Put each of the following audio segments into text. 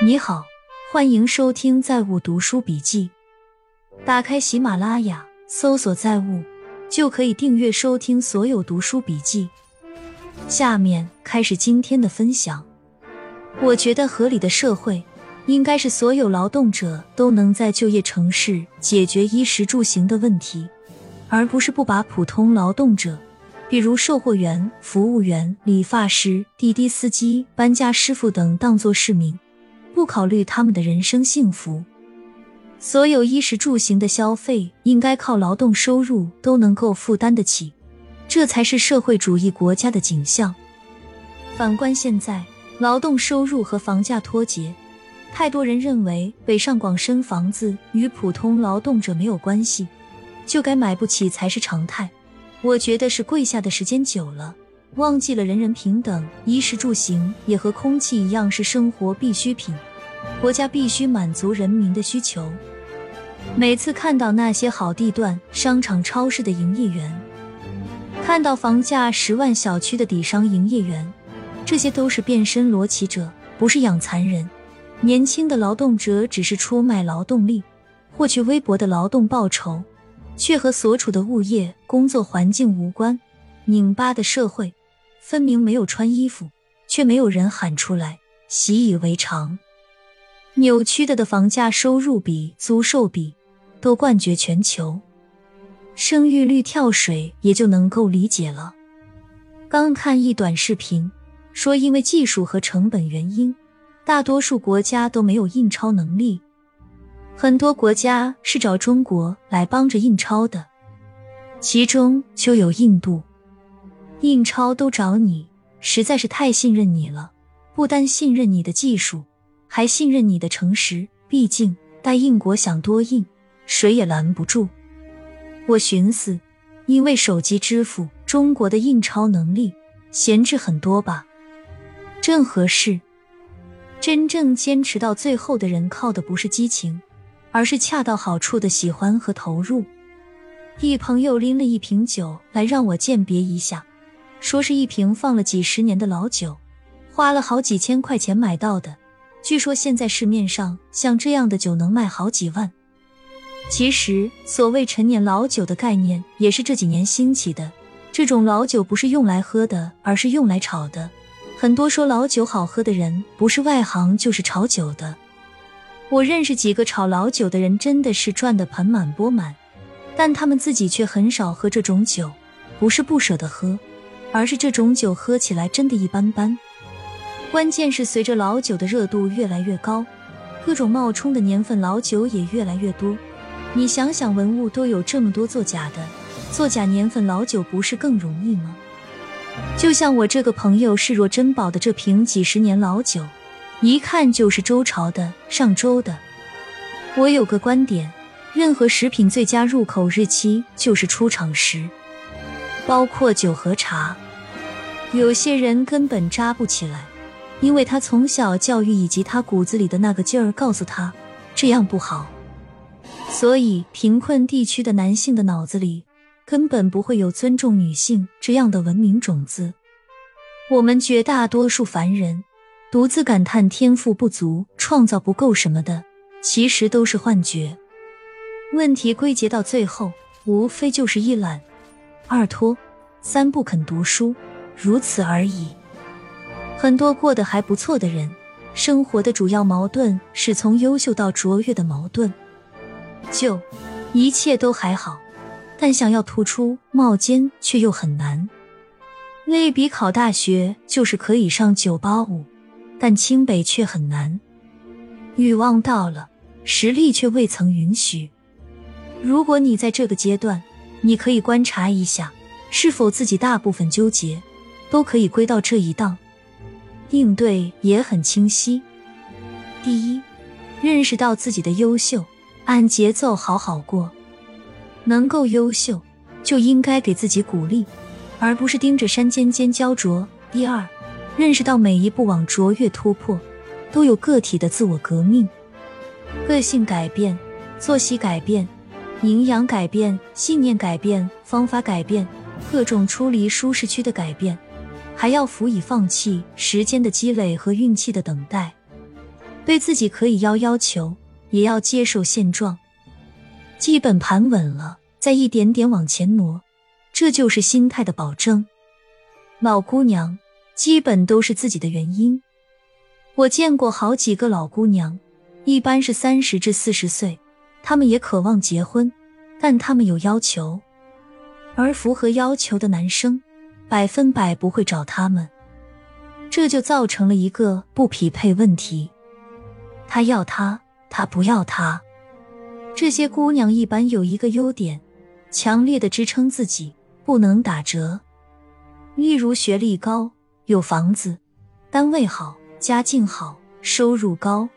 你好，欢迎收听《在物读书笔记》。打开喜马拉雅，搜索“在物”，就可以订阅收听所有读书笔记。下面开始今天的分享。我觉得合理的社会，应该是所有劳动者都能在就业城市解决衣食住行的问题，而不是不把普通劳动者，比如售货员、服务员、理发师、滴滴司机、搬家师傅等当作市民。不考虑他们的人生幸福，所有衣食住行的消费应该靠劳动收入都能够负担得起，这才是社会主义国家的景象。反观现在，劳动收入和房价脱节，太多人认为北上广深房子与普通劳动者没有关系，就该买不起才是常态。我觉得是跪下的时间久了。忘记了人人平等，衣食住行也和空气一样是生活必需品，国家必须满足人民的需求。每次看到那些好地段、商场、超市的营业员，看到房价十万小区的底商营业员，这些都是变身裸骑者，不是养蚕人。年轻的劳动者只是出卖劳动力，获取微薄的劳动报酬，却和所处的物业工作环境无关。拧巴的社会。分明没有穿衣服，却没有人喊出来，习以为常。扭曲的的房价收入比、租售比都冠绝全球，生育率跳水也就能够理解了。刚看一短视频，说因为技术和成本原因，大多数国家都没有印钞能力，很多国家是找中国来帮着印钞的，其中就有印度。印钞都找你，实在是太信任你了。不单信任你的技术，还信任你的诚实。毕竟，待印国想多印，谁也拦不住。我寻思，因为手机支付，中国的印钞能力闲置很多吧？正合适。真正坚持到最后的人，靠的不是激情，而是恰到好处的喜欢和投入。一朋友拎了一瓶酒来让我鉴别一下。说是一瓶放了几十年的老酒，花了好几千块钱买到的。据说现在市面上像这样的酒能卖好几万。其实所谓陈年老酒的概念也是这几年兴起的。这种老酒不是用来喝的，而是用来炒的。很多说老酒好喝的人，不是外行就是炒酒的。我认识几个炒老酒的人，真的是赚得盆满钵满，但他们自己却很少喝这种酒，不是不舍得喝。而是这种酒喝起来真的一般般。关键是随着老酒的热度越来越高，各种冒充的年份老酒也越来越多。你想想，文物都有这么多作假的，作假年份老酒不是更容易吗？就像我这个朋友视若珍宝的这瓶几十年老酒，一看就是周朝的、上周的。我有个观点，任何食品最佳入口日期就是出厂时。包括酒和茶，有些人根本扎不起来，因为他从小教育以及他骨子里的那个劲儿告诉他这样不好，所以贫困地区的男性的脑子里根本不会有尊重女性这样的文明种子。我们绝大多数凡人独自感叹天赋不足、创造不够什么的，其实都是幻觉。问题归结到最后，无非就是一懒。二拖，三不肯读书，如此而已。很多过得还不错的人，生活的主要矛盾是从优秀到卓越的矛盾。就一切都还好，但想要突出冒尖却又很难。类比考大学，就是可以上九八五，但清北却很难。欲望到了，实力却未曾允许。如果你在这个阶段，你可以观察一下，是否自己大部分纠结都可以归到这一档，应对也很清晰。第一，认识到自己的优秀，按节奏好好过。能够优秀，就应该给自己鼓励，而不是盯着山尖尖焦灼。第二，认识到每一步往卓越突破，都有个体的自我革命，个性改变，作息改变。营养改变，信念改变，方法改变，各种出离舒适区的改变，还要辅以放弃时间的积累和运气的等待。对自己可以要要求，也要接受现状。基本盘稳了，再一点点往前挪，这就是心态的保证。老姑娘基本都是自己的原因。我见过好几个老姑娘，一般是三十至四十岁，她们也渴望结婚，但她们有要求，而符合要求的男生百分百不会找他们，这就造成了一个不匹配问题。他要她，他不要他。这些姑娘一般有一个优点，强烈的支撑自己，不能打折。例如学历高，有房子，单位好。家境好，收入高，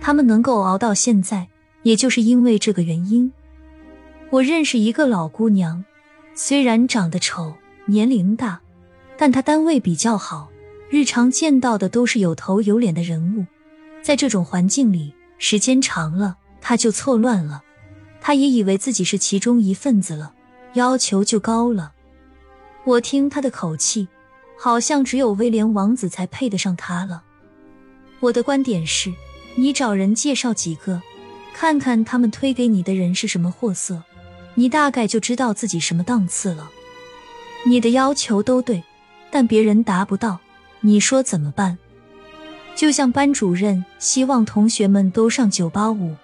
他们能够熬到现在，也就是因为这个原因。我认识一个老姑娘，虽然长得丑，年龄大，但他单位比较好，日常见到的都是有头有脸的人物。在这种环境里，时间长了，他就错乱了。他也以为自己是其中一份子了，要求就高了。我听他的口气。好像只有威廉王子才配得上他了。我的观点是，你找人介绍几个，看看他们推给你的人是什么货色，你大概就知道自己什么档次了。你的要求都对，但别人达不到，你说怎么办？就像班主任希望同学们都上九八五，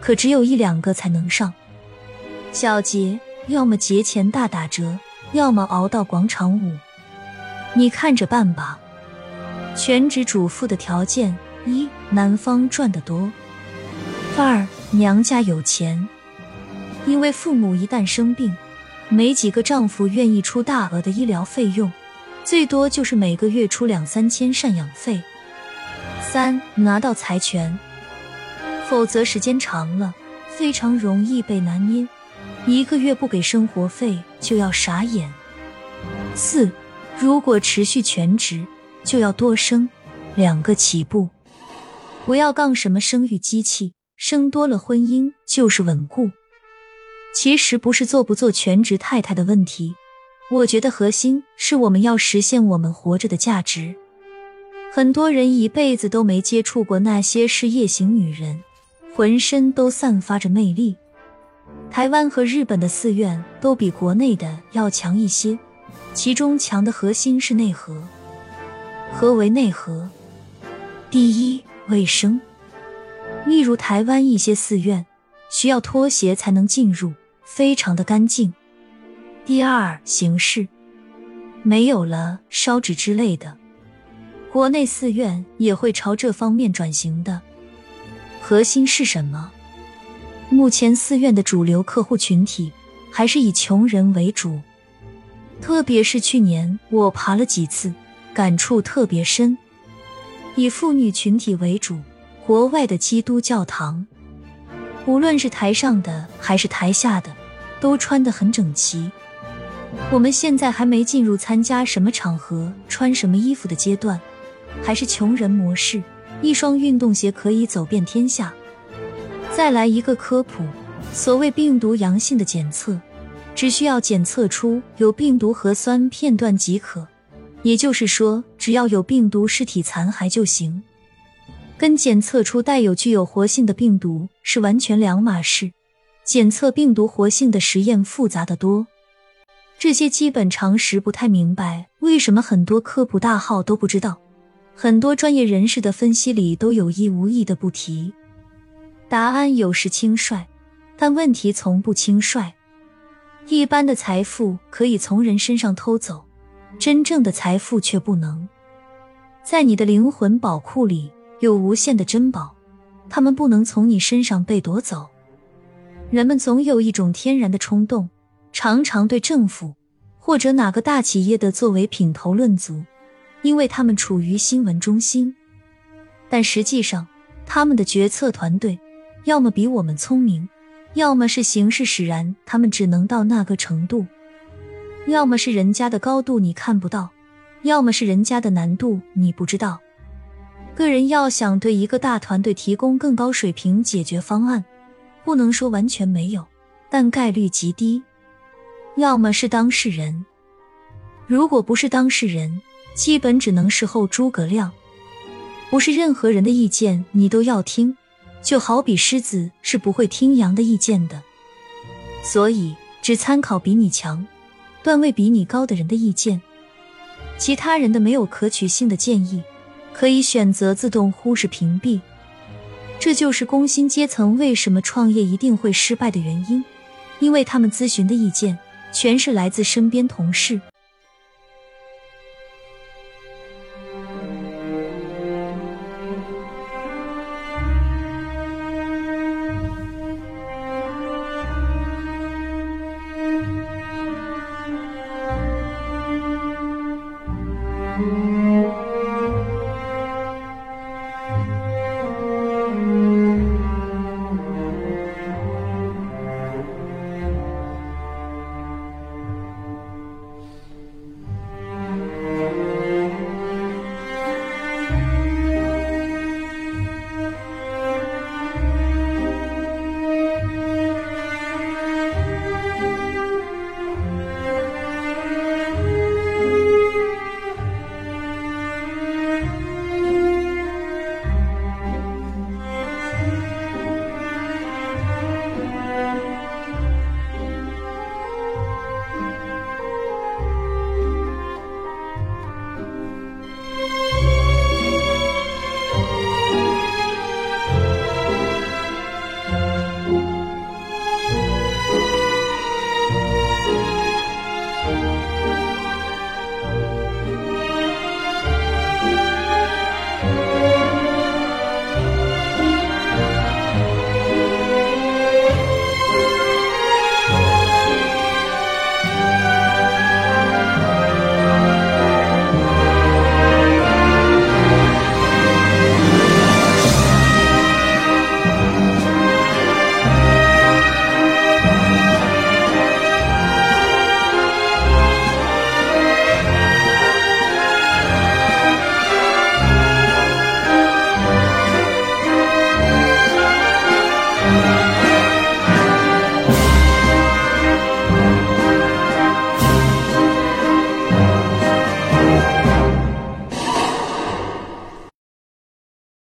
可只有一两个才能上。小节要么节前大打折，要么熬到广场舞。你看着办吧。全职主妇的条件：一、男方赚得多；二、娘家有钱。因为父母一旦生病，没几个丈夫愿意出大额的医疗费用，最多就是每个月出两三千赡养费。三、拿到财权，否则时间长了，非常容易被拿捏，一个月不给生活费就要傻眼。四。如果持续全职，就要多生两个起步，不要杠什么生育机器，生多了婚姻就是稳固。其实不是做不做全职太太的问题，我觉得核心是我们要实现我们活着的价值。很多人一辈子都没接触过那些事业型女人，浑身都散发着魅力。台湾和日本的寺院都比国内的要强一些。其中强的核心是内核。何为内核？第一，卫生。例如台湾一些寺院需要拖鞋才能进入，非常的干净。第二，形式。没有了烧纸之类的，国内寺院也会朝这方面转型的。核心是什么？目前寺院的主流客户群体还是以穷人为主。特别是去年我爬了几次，感触特别深。以妇女群体为主，国外的基督教堂，无论是台上的还是台下的，都穿得很整齐。我们现在还没进入参加什么场合穿什么衣服的阶段，还是穷人模式，一双运动鞋可以走遍天下。再来一个科普，所谓病毒阳性的检测。只需要检测出有病毒核酸片段即可，也就是说，只要有病毒尸体残骸就行，跟检测出带有具有活性的病毒是完全两码事。检测病毒活性的实验复杂的多，这些基本常识不太明白，为什么很多科普大号都不知道？很多专业人士的分析里都有意无意的不提。答案有时轻率，但问题从不轻率。一般的财富可以从人身上偷走，真正的财富却不能。在你的灵魂宝库里有无限的珍宝，他们不能从你身上被夺走。人们总有一种天然的冲动，常常对政府或者哪个大企业的作为品头论足，因为他们处于新闻中心。但实际上，他们的决策团队要么比我们聪明。要么是形势使然，他们只能到那个程度；要么是人家的高度你看不到；要么是人家的难度你不知道。个人要想对一个大团队提供更高水平解决方案，不能说完全没有，但概率极低。要么是当事人，如果不是当事人，基本只能事后诸葛亮。不是任何人的意见你都要听，就好比狮子是不会听羊的意见的。所以只参考比你强、段位比你高的人的意见，其他人的没有可取性的建议，可以选择自动忽视屏蔽。这就是工薪阶层为什么创业一定会失败的原因，因为他们咨询的意见全是来自身边同事。